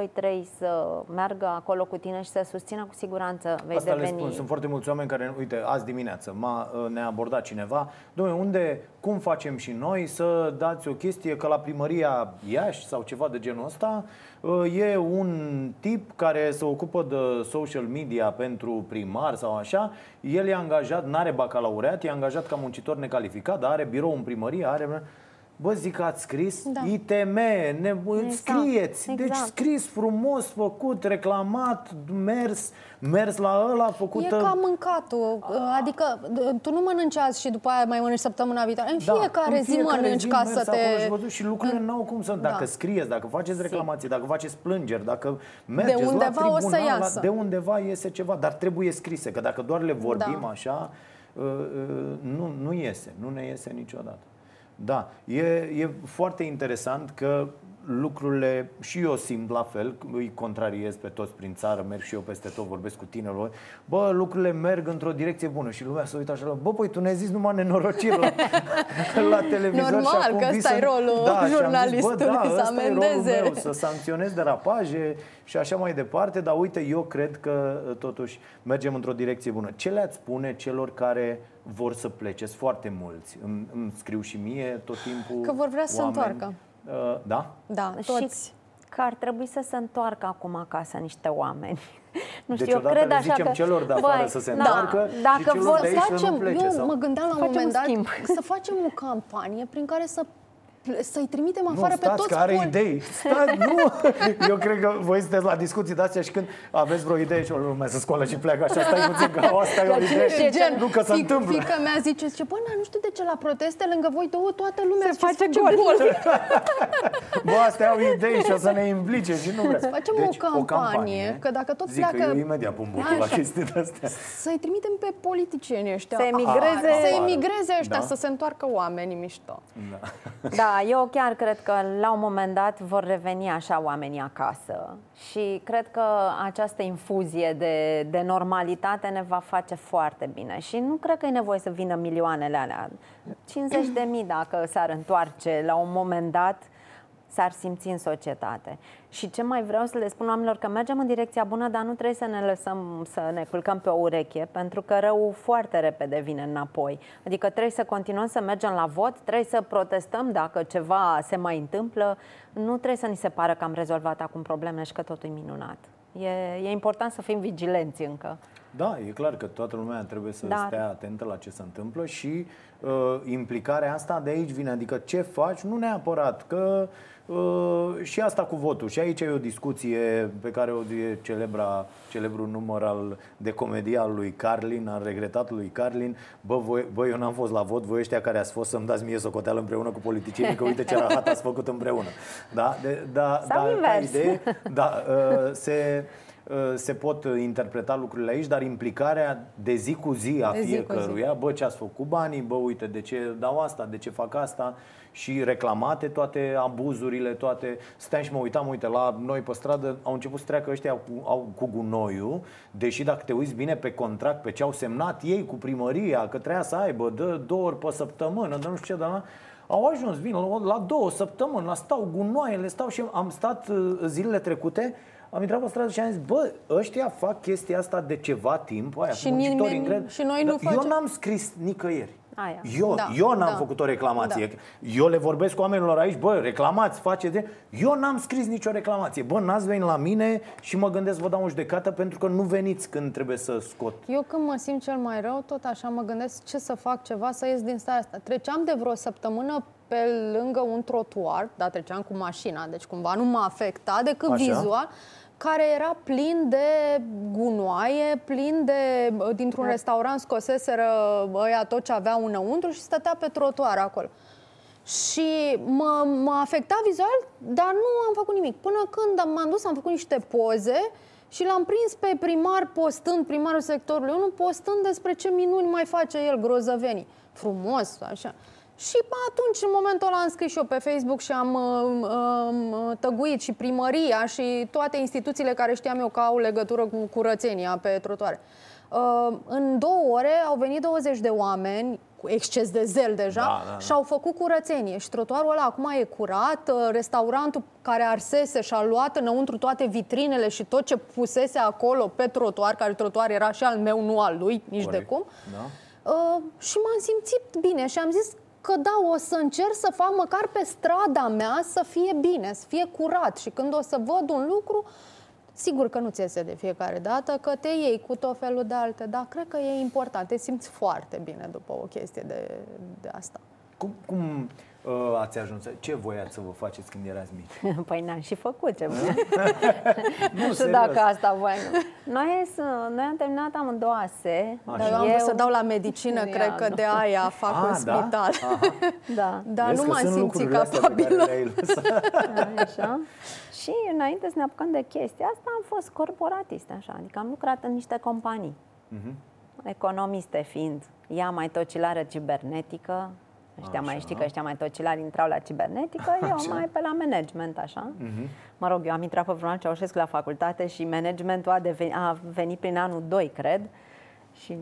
S3: să meargă acolo cu tine și să susțină cu siguranță, vei
S1: Asta
S3: deveni...
S1: le spun, sunt foarte mulți oameni care, uite, azi dimineață m-a, ne-a abordat cineva, domnule, unde, cum facem și noi să dați o chestie că la primăria Iași sau ceva de genul ăsta e un tip care se ocupă de social media pentru primar sau așa, el e angajat, n-are bacalaureat, e angajat ca muncitor necalificat, dar are birou în primărie, are... Bă, zic că ați scris
S2: Da.
S1: ITM, ne, scrieți, deci
S3: exact.
S1: scris frumos, făcut, reclamat, mers, mers la ăla, făcut
S2: E ca mâncatul, adică tu nu mănânci azi și după aia mai mănânci săptămâna viitoare. În fiecare,
S1: Da, în
S2: zi
S1: fiecare
S2: mănânci
S1: zi
S2: ca
S1: mers
S2: să
S1: acolo
S2: te...
S1: Și, văzut, și lucrurile n-au cum să... Dacă
S2: Da.
S1: scrieți, dacă faceți reclamații, dacă faceți plângeri, dacă mergeți
S2: undeva
S1: la
S2: o să
S1: tribunal,
S2: iasă.
S1: La, de undeva iese ceva, dar trebuie scrise, că dacă doar le vorbim
S2: Da.
S1: așa, uh, uh, nu, nu iese, nu ne iese niciodată. Da, e, e foarte interesant că lucrurile, și eu simt la fel, îi contrariez pe toți prin țară, merg și eu peste tot, vorbesc cu tinerilor, bă, lucrurile merg într-o direcție bună și lumea se uită așa, la, bă, păi tu ne-ai zis numai nenorociri la, la televizor
S2: Normal,
S1: și acum
S2: că
S1: vii
S2: ăsta
S1: să-
S2: e rolul
S1: da, și am zis, bă,
S2: jurnalistului,
S1: da,
S2: să
S1: ăsta e rolul
S2: amendeze.
S1: meu, să sancționez derapaje și așa mai departe, dar uite, eu cred că totuși mergem într-o direcție bună. Ce le-ați spune celor care vor să plece? Sunt foarte mulți. Îmi, îmi scriu și mie tot timpul
S2: Că vor vrea să se
S1: oameni.
S2: întoarcă.
S1: Uh, da?
S2: Da, toți.
S3: Și că ar trebui să se întoarcă acum acasă niște oameni. Nu
S1: Deci
S3: știu, eu
S1: odată
S3: cred
S1: le
S3: așa
S1: zicem
S3: că,
S1: celor de afară
S3: băi,
S1: să se
S3: da,
S1: întoarcă și
S3: dacă
S1: celor
S3: vor
S1: de aici să nu
S2: facem,
S1: plece,
S2: eu
S1: sau?
S2: mă gândeam la un
S3: Facem
S2: moment
S3: un
S2: dat
S3: schimb.
S2: să facem o campanie prin care să să-i trimitem
S1: Nu,
S2: afară pe
S1: stați
S2: toți
S1: că are
S2: poli-
S1: idei. Stați, nu! Eu cred că voi sunteți la discuții de astea și când aveți vreo idee și o lume se scoală și pleacă așa, stai puțin că asta e o idee.
S2: Gen,
S1: nu că se
S2: fic-
S1: întâmplă.
S2: Fica mea zice, zice, bă, na, nu știu de ce la proteste lângă voi două toată lumea
S3: Se
S2: zice,
S3: face
S2: gol.
S1: Bă, astea au idei și o să ne implice și nu vreți.
S2: Facem
S1: deci,
S2: o campanie, că dacă tot
S1: Zic
S2: pleacă-
S1: că eu imediat pun bucul la
S2: Așa.
S1: chestii de astea.
S2: Să-i trimitem pe politicieni ăștia.
S3: Să emigreze.
S2: Să emigreze ăștia,
S1: Da.
S2: să se întoarcă oamenii mișto.
S3: Da, eu chiar cred că la un moment dat vor reveni așa oamenii acasă și cred că această infuzie de, de normalitate ne va face foarte bine și nu cred că e nevoie să vină milioanele alea. 50 de mii dacă s-ar întoarce la un moment dat s-ar simți în societate. Și ce mai vreau să le spun oamenilor, că mergem în direcția bună, dar nu trebuie să ne lăsăm să ne culcăm pe o ureche, pentru că răul foarte repede vine înapoi. Adică trebuie să continuăm să mergem la vot, trebuie să protestăm dacă ceva se mai întâmplă. Nu trebuie să ni se pară că am rezolvat acum problemele și că totul e minunat. E, e important să fim vigilenți încă.
S1: Da, e clar că toată lumea trebuie să
S3: Dar-
S1: stea atentă la ce se întâmplă și uh, implicarea asta de aici vine. Adică ce faci, nu neapărat, că uh, și asta cu votul. Și aici e o discuție pe care o e celebra, celebrul număr al, de comedie al lui Carlin, al regretatului Carlin. Bă, voi, bă, eu n-am fost la vot, voi ăștia care ați fost să-mi dați mie socoteală împreună cu politicienii, că uite ce rahat ați făcut împreună. Da? De, da,
S3: Sau
S1: da, ca
S3: invers.
S1: idee, da, uh, se, uh, se pot interpreta lucrurile aici, dar implicarea de zi cu zi a
S2: De zi cu zi.
S1: fiecăruia, bă, ce ați făcut banii, bă, uite, de ce dau asta, de ce fac asta și reclamate toate abuzurile, toate... Steam și mă uitam, uite, la noi pe stradă au început să treacă ăștia cu, au, cu gunoiul, deși dacă te uiți bine pe contract, pe ce au semnat ei cu primăria, că trebuia să aibă, dă două ori pe săptămână, dă nu știu ce, dar la- au ajuns, vin la, la două săptămâni, la stau gunoaiele, stau și am stat uh, zilele trecute, am intrat pe stradă și am zis, bă, ăștia fac chestia asta de ceva timp, aia,
S2: Și
S1: muncitorii
S2: nimeni-
S1: în gred.
S2: și noi nu
S1: Dar Eu
S2: facem.
S1: n-am scris nicăieri.
S3: Aia.
S1: Eu,
S2: Da,
S1: eu n-am
S2: da.
S1: făcut o reclamație. Eu le vorbesc cu oamenilor aici, bă, reclamați, faceți. de- Eu n-am scris nicio reclamație. Bă, n-ați venit la mine și mă gândesc vă dau o judecată pentru că nu veniți când trebuie să scot.
S2: Eu când mă simt cel mai rău, tot așa mă gândesc ce să fac ceva să ies din starea asta. Treceam de vreo săptămână pe lângă un trotuar, da, treceam cu mașina, deci cumva nu m-a afectat decât
S1: Așa.
S2: vizual, care era plin de gunoaie, plin de... Dintr-un restaurant scoseseră ăia tot ce aveau înăuntru și stătea pe trotuar acolo. Și mă, mă afecta vizual, dar nu am făcut nimic. Până când am, m-am dus, am făcut niște poze și l-am prins pe primar postând, primarul sectorului 1, postând despre ce minuni mai face el, grozăvenii. frumos, așa. Și atunci, în momentul ăla, am scris și eu pe Facebook și am uh, uh, tăguit și primăria și toate instituțiile care știam eu că au legătură cu curățenia pe trotuare. Uh, în două ore au venit 20 de oameni, cu exces de zel deja,
S1: Da, da, da.
S2: și au făcut curățenie. Și trotuarul ăla acum e curat, uh, restaurantul care arsese și-a luat înăuntru toate vitrinele și tot ce pusese acolo pe trotuar, care trotuar era și al meu, nu al lui, nici
S1: Corect.
S2: de cum.
S1: Da.
S2: Uh, și m-am simțit bine și am zis că da, o să încerc să fac măcar pe strada mea să fie bine, să fie curat și când o să văd un lucru, sigur că nu ți iese de fiecare dată, că te iei cu tot felul de alte, dar cred că e important, te simți foarte bine după o chestie de, de asta.
S1: Cum, cum uh, ați ajuns? Ce voiați să vă faceți când erați mici?
S3: Păi n-am și făcut ce voiam.
S1: Nu,
S3: Nu știu
S1: serios.
S3: dacă asta voiam. Noi, să- noi am terminat amândouă ASE.
S1: Așa.
S2: Dar eu am vrut să dau la medicină,
S3: Ia,
S2: cred că
S3: nu.
S2: de aia fac
S1: Ah,
S2: un
S1: da?
S2: spital.
S1: Aha.
S3: Da.
S2: Dar
S1: Vezi
S2: nu
S1: că
S2: m-am
S1: sunt
S2: simțit
S1: lucrurile astea pe care
S2: capabilă.
S1: le-ai lăsat.
S3: Așa. Și înainte să ne apucăm de chestia asta, am fost corporatist, așa. Adică am lucrat în niște companii. Economiste fiind, ea mai tocilară cibernetică, ăștia mai
S1: Așa.
S3: știi că ăștia mai tocilari intrau la cibernetică, eu
S1: Așa.
S3: mai pe la management, așa. Mă rog, eu am intrat pe vreun Ceaușescu la facultate și managementul a, deveni, a venit prin anul 2, cred. Și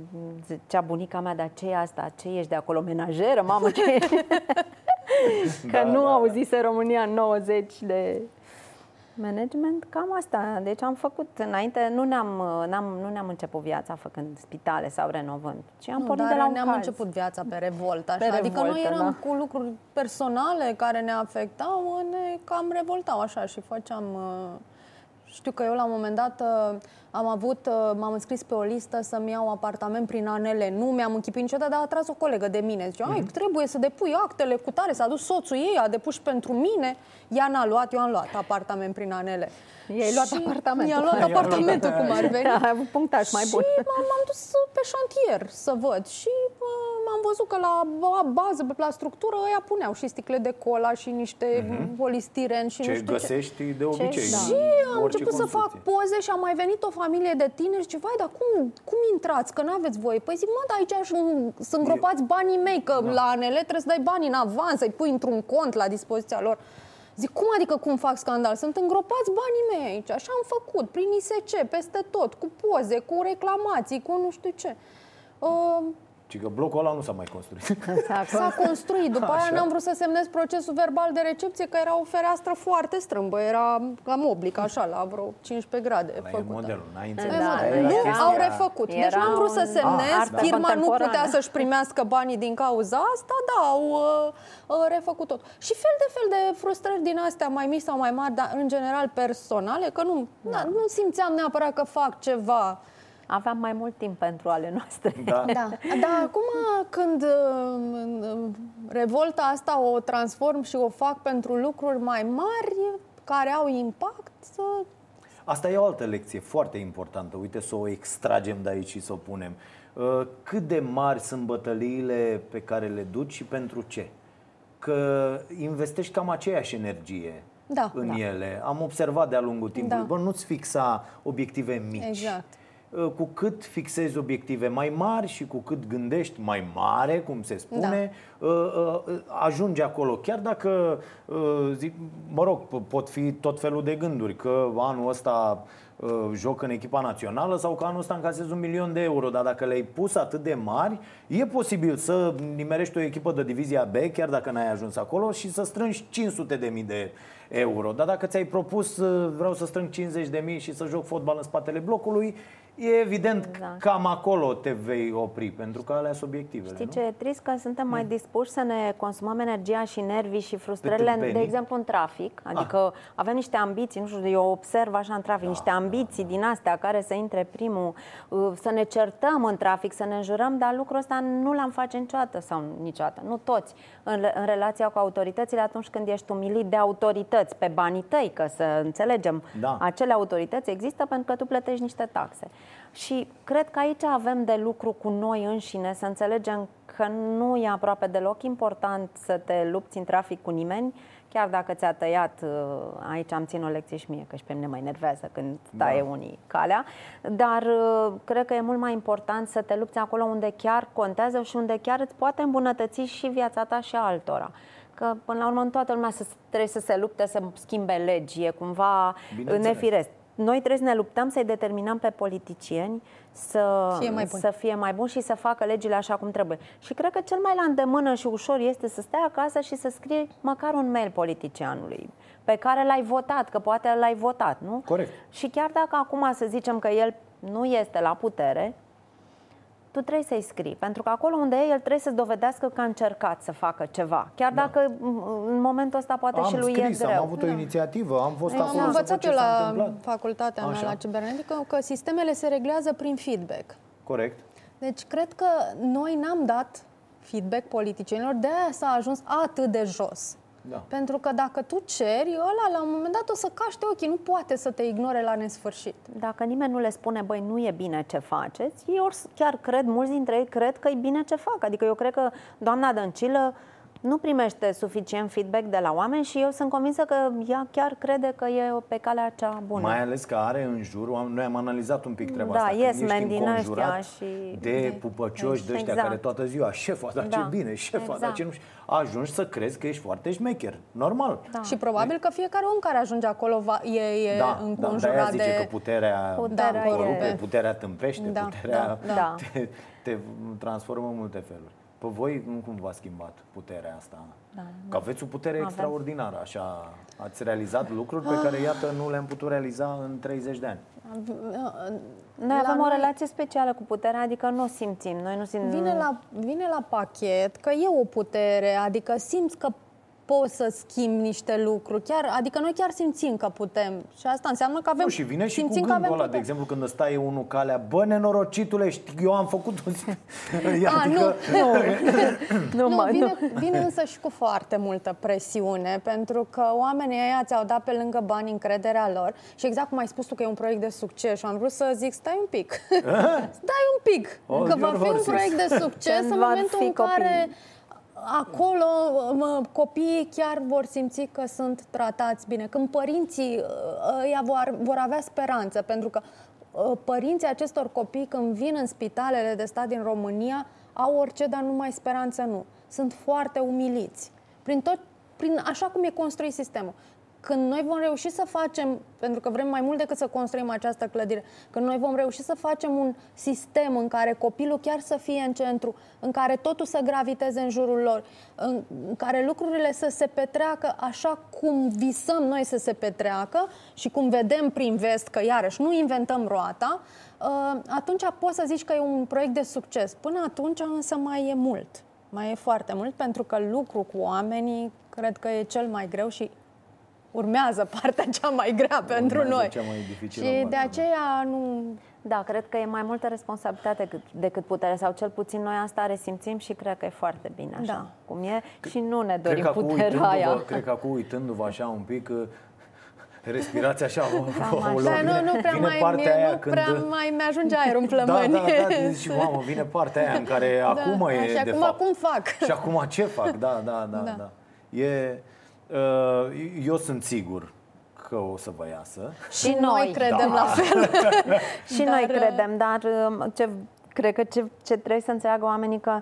S3: zicea bunica mea, dar ce e asta? Ce ești de acolo? Menajeră? Mamă, ce e? Că
S1: Da,
S3: nu
S1: da,
S3: auzise România în 90 de management, cam asta. Deci am făcut înainte, nu ne-am, n-am, nu ne-am început viața făcând spitale sau renovând, ci am
S2: Nu,
S3: pornit
S2: dar
S3: de la un
S2: ne-am
S3: caz.
S2: început viața pe revolt, așa.
S3: Pe
S2: adică noi
S3: revoltă,
S2: eram
S3: da.
S2: cu lucruri personale care ne afectau, ne cam revoltau așa și făceam... uh, Știu că eu la un moment dat uh, am avut, uh, m-am înscris pe o listă să-mi iau apartament prin anele. Nu mi-am închipit niciodată, dar a tras o colegă de mine. Zice, ai, trebuie să depui actele cu tare, s-a dus soțul ei, a depus și pentru mine. Ea n-a luat, eu am luat apartament prin anele.
S3: I-ai luat
S2: Și
S3: apartamentul.
S2: I-a luat
S1: I-a luat.
S2: apartamentul, cum ar veni.
S3: A avut punctaj mai bun.
S2: Și m- m-am dus pe șantier să văd și bă, m-am văzut că la ba- bază, la structură, ăia puneau și sticle de cola și niște polistiren și nu
S1: Ce
S2: știu ce.
S1: găsești de obicei.
S3: da.
S1: în
S2: Și am
S1: orice
S2: început să fac
S1: construcție.
S2: poze și a mai venit o familie de tineri și zice, vai, dar cum, cum intrați, că n-aveți voie? Păi zic, mă, dar aici sunt- sunt îngropați banii mei, că
S1: Da.
S2: la ANL trebuie să dai bani în avans, să-i pui într-un cont la dispoziția lor. Zic, cum adică cum fac scandal? Sunt îngropați banii mei aici. Așa am făcut, prin ISC, peste tot, cu poze, cu reclamații, cu nu știu ce. Uh,
S1: Ci că blocul ăla nu s-a mai construit.
S2: S-a construit. După aia
S1: Așa.
S2: n-am vrut să semnez procesul verbal de recepție, că era o fereastră foarte strâmbă. Era cam oblic, așa, la vreo 15 grade
S1: Ăla e
S2: făcută.
S1: modelul, n-ai înțeles.
S3: Da,
S1: Aia
S3: da,
S1: era
S2: Nu,
S1: chestia-
S2: au refăcut. Deci
S3: Era
S2: n-am vrut să
S3: un-
S2: semnez.
S1: Ah, artă
S2: Firma nu
S3: contemporană.
S2: putea să-și primească banii din cauza asta, da, au uh, uh, refăcut tot. Și fel de fel de frustrări din astea, mai mici sau mai mari, dar în general personale, că nu, da. nu simțeam neapărat că fac ceva.
S3: Aveam mai mult timp pentru ale noastre.
S1: Da.
S2: Da, dar acum când uh, revolta asta o transform și o fac pentru lucruri mai mari care au impact, să
S1: Asta e o altă lecție foarte importantă. Uite să o extragem de aici și să o punem. Uh, Cât de mari sunt bătăliile pe care le duci și pentru ce? Că investești cam aceeași energie
S2: Da,
S1: în
S2: da.
S1: ele. Am observat de-a lungul timpului.
S2: Da.
S1: Bă, nu-ți fixa obiective mici.
S2: Exact.
S1: Uh, Cu cât fixezi obiective mai mari și cu cât gândești mai mare, cum se spune,
S2: Da.
S1: uh, uh, ajungi acolo. Chiar dacă, uh, zic, mă rog, p- pot fi tot felul de gânduri, că anul ăsta uh, joc în echipa națională sau că anul ăsta încasez un milion de euro, dar dacă le-ai pus atât de mari, e posibil să nimerești o echipă de divizia B, chiar dacă n-ai ajuns acolo, și să strângi 500 de mii de euro. Dar dacă ți-ai propus, uh, vreau să strâng 50 de mii și să joc fotbal în spatele blocului, e evident că
S3: Da.
S1: cam acolo te vei opri, pentru că alea sunt obiectivele,
S3: Știi
S1: nu?
S3: ce e trist? Că suntem mai dispuși să ne consumăm energia și nervii și frustrările,
S1: tâmpenii.
S3: de exemplu, în trafic. Adică avem niște ambiții, nu știu, eu observ așa în trafic, niște ambiții din astea care să intre primul, uh, să ne certăm în trafic, să ne înjurăm, dar lucrul ăsta nu l-am face niciodată sau niciodată, nu toți, în, în relația cu autoritățile atunci când ești umilit de autorități, pe banii tăi, că să înțelegem,
S1: Da.
S3: acele autorități există pentru că tu plătești niște taxe. Și cred că aici avem de lucru cu noi înșine, să înțelegem că nu e aproape deloc important să te lupți în trafic cu nimeni, chiar dacă ți-a tăiat, uh, aici am țin o lecție și mie, că și pe mine mă enervează când taie da. unii calea, dar uh, cred că e mult mai important să te lupți acolo unde chiar contează și unde chiar îți poate îmbunătăți și viața ta și a altora. Că până la urmă toată lumea să, trebuie să se lupte să schimbe legi, e cumva nefiresc noi trebuie să ne luptăm să-i determinăm pe politicieni să fie, mai să fie mai buni și să facă legile așa cum trebuie. Și cred că cel mai la îndemână și ușor este să stai acasă și să scrii măcar un mail politicianului pe care l-ai votat, că poate l-ai votat, nu?
S1: Corect.
S3: Și chiar dacă acum să zicem că el nu este la putere, tu trebuie să-i scrii. Pentru că acolo unde e, el trebuie să-ți dovedească că a încercat să facă ceva. Chiar da. dacă în momentul ăsta poate
S1: am
S3: și lui
S1: scris,
S3: e greu.
S1: am avut o da. inițiativă, am fost
S2: am
S1: acolo
S2: Am învățat eu la facultatea
S1: Așa.
S2: mea, la cibernetică, că sistemele se reglează prin feedback.
S1: Corect.
S2: Deci cred că noi n-am dat feedback politicienilor, de aia s-a ajuns atât de jos. Da. Pentru că dacă tu ceri, ăla la un moment dat o să caște ochii, nu poate să te ignore la nesfârșit.
S3: Dacă nimeni nu le spune, băi, nu e bine ce faceți, ei chiar cred, mulți dintre ei cred că e bine ce fac. Adică eu cred că doamna Dăncilă nu primește suficient feedback de la oameni și eu sunt convinsă că ea chiar crede că e pe calea cea bună.
S1: Mai ales că are în jur, noi am analizat un pic treaba
S3: da,
S1: asta,
S3: yes,
S1: când ești
S3: din ăștia și...
S1: de, de pupăcioși de ăștia exact. care toată ziua, șefa, dar da. ce bine, șefa, exact. dar ce nu ajungi să crezi că ești foarte șmecher, normal.
S2: Da. Și probabil că fiecare om care ajunge acolo va, e, e
S1: da,
S2: înconjurat
S1: da, zice de... că puterea, puterea corupe, e... puterea tâmpește, da, puterea da, da. Te, te transformă în multe feluri. Pe voi cum v-a schimbat puterea asta? Da, că aveți o putere avem. extraordinară, așa. Ați realizat lucruri pe care, iată, nu le-am putut realiza în 30 de ani.
S3: Noi avem noi... o relație specială cu puterea, adică nu o simțim. Noi nu simțim...
S2: Vine la, vine la pachet că e o putere, adică simți că poți să schimbi niște lucruri. Chiar, adică noi chiar simțim că putem. Și asta înseamnă că avem... Nu,
S1: și vine și cu gândul ăla, putem. de exemplu, când stai unul calea, bă, nenorocitule, eu am făcut un...
S2: A, adică... nu, nu. nu, vine, vine însă și cu foarte multă presiune, pentru că oamenii ăia ți-au dat pe lângă bani încrederea lor și exact cum ai spus tu că e un proiect de succes și am vrut să zic, stai un pic, stai un pic, oh, că va fi un proiect de succes în momentul în care... Copii acolo mă, copiii chiar vor simți că sunt tratați bine. Când părinții uh, ăia vor, vor avea speranță, pentru că uh, părinții acestor copii când vin în spitalele de stat din România au orice, dar numai speranță nu. Sunt foarte umiliți. Prin tot, prin așa cum e construit sistemul când noi vom reuși să facem, pentru că vrem mai mult decât să construim această clădire, când noi vom reuși să facem un sistem în care copilul chiar să fie în centru, în care totul să graviteze în jurul lor, în care lucrurile să se petreacă așa cum visăm noi să se petreacă și cum vedem prin vest că iarăși nu inventăm roata, uh, atunci poți să zici că e un proiect de succes. Până atunci însă mai e mult. Mai e foarte mult pentru că lucru cu oamenii cred că e cel mai greu și urmează partea cea mai grea urmează pentru noi.
S1: Cea mai dificilă
S2: și de aceea nu...
S3: Da, cred că e mai multă responsabilitate decât, decât putere, sau cel puțin noi asta resimțim și cred că e foarte bine așa da. cum e și nu ne dorim cred puterea aia.
S1: Cred că acum uitându-vă așa un pic, respirația așa
S2: o, o da, nu, nu prea vine mai, partea aia nu când... prea mai mi-ajunge aerul în plămâni.
S1: Da, da, da, și mamă, vine partea aia în care da, acum e
S2: și
S1: de
S2: acum
S1: fapt.
S2: cum fac?
S1: Și acum ce fac? Da, da, da, da. da. E Uh, eu sunt sigur că o să vă iasă.
S2: Și noi credem da. la fel.
S3: și dar... noi credem, dar um, ce, cred că ce, ce trebuie să înțeleagă oamenii că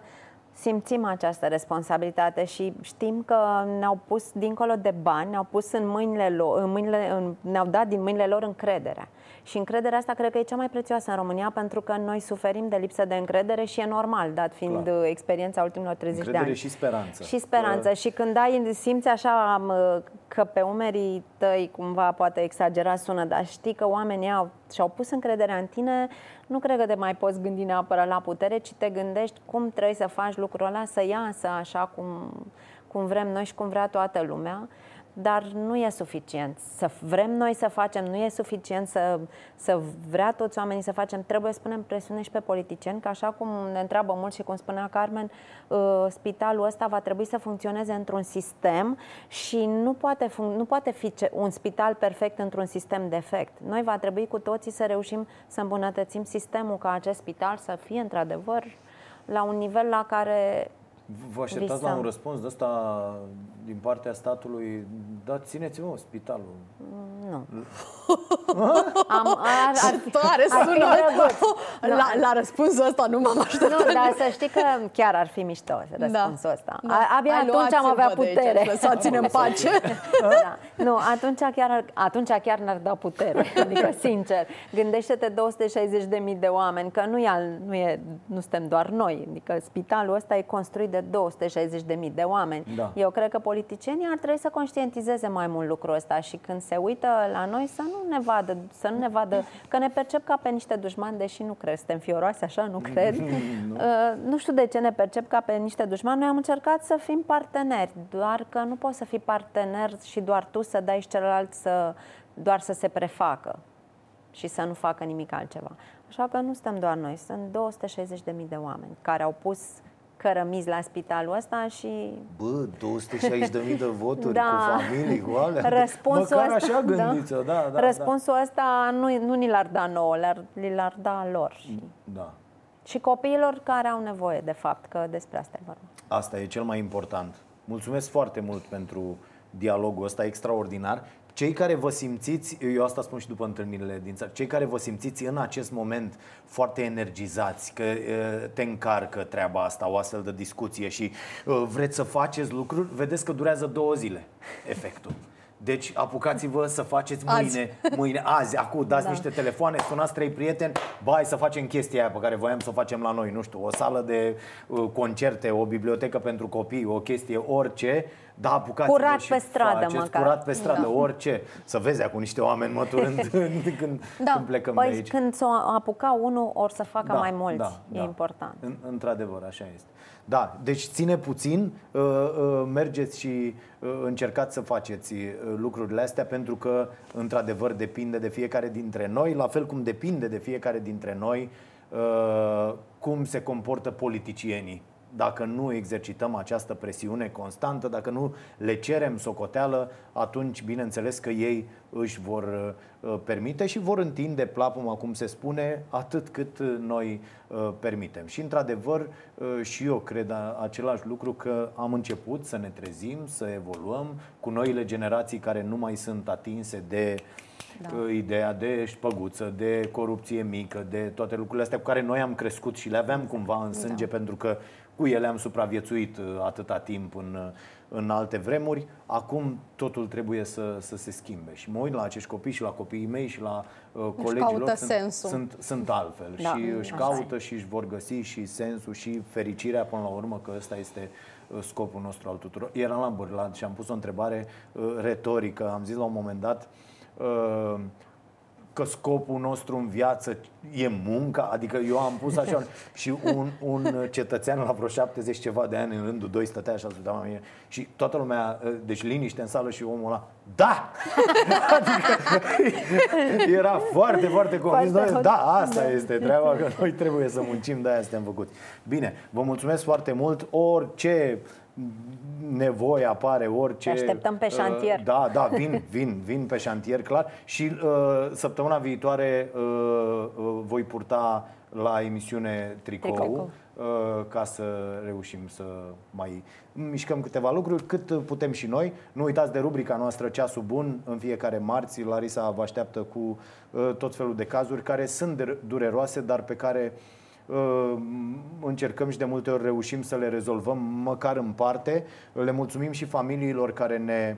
S3: simțim această responsabilitate și știm că ne-au pus dincolo de bani, ne-au pus în mâinile lor, în mâinile, în, ne-au dat din mâinile lor încredere. Și încrederea asta cred că e cea mai prețioasă în România pentru că noi suferim de lipsă de încredere și e normal, dat fiind Clar. Uh, experiența ultimilor 30
S1: încredere
S3: de ani.
S1: și speranță.
S3: Și speranță. Că... Și când ai, simți așa că pe umerii tăi cumva poate exagera sună, dar știi că oamenii au, și-au pus încrederea în tine, nu cred că te mai poți gândi neapărat la putere, ci te gândești cum trebuie să faci lucrul ăla să iasă așa cum, cum vrem noi și cum vrea toată lumea dar nu e suficient. Să vrem noi să facem, nu e suficient să, să vrea toți oamenii să facem. Trebuie să punem presiune și pe politicieni, că așa cum ne întreabă mult și cum spunea Carmen, uh, spitalul ăsta va trebui să funcționeze într-un sistem și nu poate, nu poate fi un spital perfect într-un sistem defect. Noi va trebui cu toții să reușim să îmbunătățim sistemul ca acest spital să fie într-adevăr la un nivel la care
S1: Vă așteptați
S3: Visăm.
S1: la un răspuns de ăsta din partea statului? Da, țineți-mă spitalul.
S3: Nu. Am, ar, ar, fi,
S2: Tare
S3: ar fi
S2: sună
S3: drăguț.
S2: la, la răspunsul ăsta nu m-am așteptat.
S3: Nu, dar să știi că chiar ar fi mișto răspunsul ăsta.
S2: Da.
S3: A- Abia
S2: Hai,
S3: atunci am avea
S2: luați-vă de aici,
S3: putere.
S2: Lăsați-ne în pace.
S3: Da. Nu, atunci chiar, ar- atunci chiar ne-ar da putere. Adică, sincer, gândește-te 260.000 de oameni, că nu, e al, nu, e, nu suntem doar noi. Adică spitalul ăsta e construit de 260.000 de oameni.
S1: Da.
S3: Eu cred că politicienii ar trebui să conștientizeze mai mult lucrul ăsta și când se uită la noi să nu ne vadă, să nu ne vadă că ne percep ca pe niște dușmani, deși nu cred, suntem fioroase așa, nu cred. nu. Uh, nu știu de ce ne percep ca pe niște dușmani. Noi am încercat să fim parteneri, doar că nu poți să fii partener și doar tu să dai și celălalt să doar să se prefacă și să nu facă nimic altceva. Așa că nu suntem doar noi, sunt 260.000 de oameni care au pus cărămizi la spitalul ăsta și
S1: Bă, 260.000 de voturi
S3: Da.
S1: cu familii, cu alea.
S3: Răspunsul
S1: Măcar
S3: ăsta,
S1: așa gândiți-o, da, da,
S3: răspunsul ăsta nu, nu ni l-ar da nouă, le-ar, li l-ar da lor. Și,
S1: da. da.
S3: și copiilor care au nevoie, de fapt, că despre asta e vorba.
S1: Asta e cel mai important. Mulțumesc foarte mult pentru dialogul ăsta extraordinar. Cei care vă simțiți, eu asta spun și după întâlnirile din țară, cei care vă simțiți în acest moment foarte energizați, că e, te încarcă treaba asta, o astfel de discuție și e, vreți să faceți lucruri, vedeți că durează două zile efectul. Deci apucați-vă să faceți mâine, azi. mâine, azi, acum, dați da. niște telefoane, sunați trei prieteni, bai să facem chestia aia pe care voiam să o facem la noi, nu știu, o sală de uh, concerte, o bibliotecă pentru copii, o chestie, orice, da, apucați-vă
S3: Curat
S1: și
S3: pe stradă,
S1: faceți,
S3: măcar.
S1: Curat pe stradă,
S2: Da.
S1: orice. Să vezi acum niște oameni măturând când,
S2: Da.
S1: când plecăm
S3: Păi
S1: de aici.
S3: când s-o apuca unul, or să facă mai mulți. e important.
S1: În, într-adevăr, așa este. Da, deci ține puțin, uh, uh, mergeți și uh, încercați să faceți uh, lucrurile astea pentru că, într-adevăr, depinde de fiecare dintre noi, la fel cum depinde de fiecare dintre noi uh, cum se comportă politicienii. Dacă nu exercităm această presiune constantă, dacă nu le cerem socoteală, atunci, bineînțeles că ei își vor uh, permite și vor întinde plapuma, cum se spune, atât cât uh, noi uh, permitem. Și, într-adevăr, uh, și eu cred a- același lucru că am început să ne trezim, să evoluăm cu noile generații care nu mai sunt atinse de da. ideea de șpăguță, de corupție mică, de toate lucrurile astea cu care noi am crescut și le aveam cumva în sânge da. pentru că cu ele am supraviețuit uh, atâta timp în, uh, în alte vremuri. Acum totul trebuie să, să se schimbe. Și mă uit la acești copii și la copiii mei și la uh, colegii
S2: caută
S1: lor. Sunt,
S2: sensul.
S1: sunt, sunt altfel
S3: Da,
S1: și își
S3: așa
S1: caută și își vor găsi și sensul și fericirea până la urmă, că ăsta este uh, scopul nostru al tuturor. Eram la Bârlad și am pus o întrebare uh, retorică. Am zis la un moment dat uh, că scopul nostru în viață e munca, adică eu am pus așa și un, un cetățean la vreo 70 ceva de ani în rândul doi stătea așa să la mine și toată lumea, deci liniște în sală și omul ăla, da! adică era foarte, foarte convins,
S3: Foarte
S1: noi, da, asta este treaba, că noi trebuie să muncim, de aia suntem făcuți. Bine, vă mulțumesc foarte mult, orice nevoie apare, orice...
S3: Te așteptăm pe
S1: uh,
S3: șantier.
S1: Da, da, vin, vin, vin pe șantier, clar. Și uh, săptămâna viitoare uh, uh, voi purta la emisiune tricou,
S3: Tricou.
S1: uh, ca să reușim să mai mișcăm câteva lucruri, cât putem și noi. Nu uitați de rubrica noastră Ceasul Bun, în fiecare marți. Larisa vă așteaptă cu uh, tot felul de cazuri care sunt de- dureroase, dar pe care uh, încercăm și de multe ori reușim să le rezolvăm măcar în parte. Le mulțumim și familiilor care ne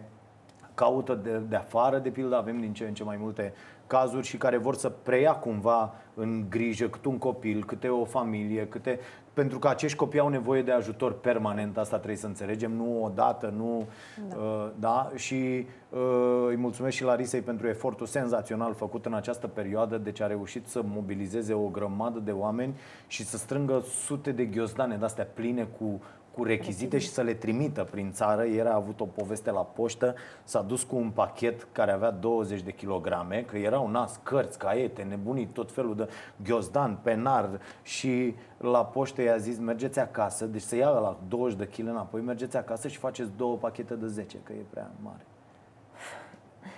S1: caută de, de afară, de pildă, avem din ce în ce mai multe cazuri și care vor să preia cumva în grijă câte un copil, câte o familie, câte... Pentru că acești copii au nevoie de ajutor permanent, asta trebuie să înțelegem, nu odată, nu... Da. Uh, da? Și uh, îi mulțumesc și Larisei pentru efortul senzațional făcut în această perioadă, deci a reușit să mobilizeze o grămadă de oameni și să strângă sute de ghiozdane de-astea pline cu cu rechizite și să le trimită prin țară. Ieri a avut o poveste la poștă, s-a dus cu un pachet care avea 20 de kilograme, că erau nas, cărți, caiete, nebunii, tot felul de ghiozdan, penar și la poștă i-a zis mergeți acasă, deci să ia la 20 de kg înapoi, mergeți acasă și faceți două pachete de 10, că e prea mare.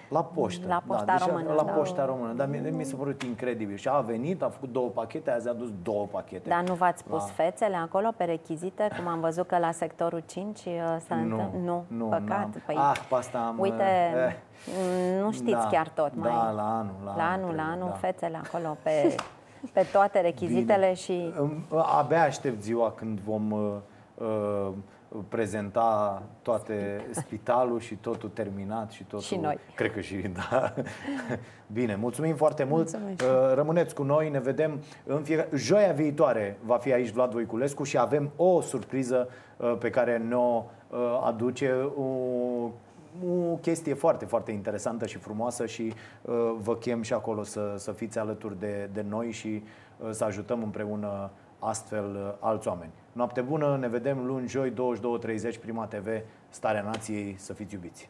S1: La poștă.
S3: La Poșta
S1: da, deci
S3: Română,
S1: La
S3: da.
S1: Poșta Română. Dar mie, mi s-a părut incredibil. Și a venit, a făcut două pachete, azi a dus două pachete.
S3: Dar nu v-ați pus
S1: La-
S3: fețele acolo pe rechizite, cum am văzut că la sectorul 5 uh, s-a
S1: Nu,
S3: întâmplat? Nu,
S1: nu,
S3: păcat.
S1: n-am.
S3: Păi,
S1: Ah, pe asta am,
S3: Uite,
S1: eh,
S3: m, nu știți
S1: da,
S3: chiar tot.
S1: da,
S3: mai,
S1: la anul, la
S3: la
S1: anul
S3: anul, la
S1: trebuie,
S3: anul,
S1: da.
S3: fețele acolo pe, pe toate rechizitele și...
S1: Îmi- Abia aștept ziua când vom uh, uh, prezenta toate spitalul și totul terminat și totul...
S3: Și noi.
S1: Cred că și, da. Bine, mulțumim foarte mult.
S2: Mulțumesc.
S1: Uh, Rămâneți cu noi, ne vedem în fiecare... Joia viitoare va fi aici Vlad Voiculescu și avem o surpriză uh, pe care ne-o uh, aduce o o chestie foarte, foarte interesantă și frumoasă și uh, vă chem și acolo să, să fiți alături de, de noi și uh, să ajutăm împreună astfel uh, alți oameni. Noapte bună, ne vedem luni, joi, 22.30, Prima TV, Starea Nației, să fiți iubiți!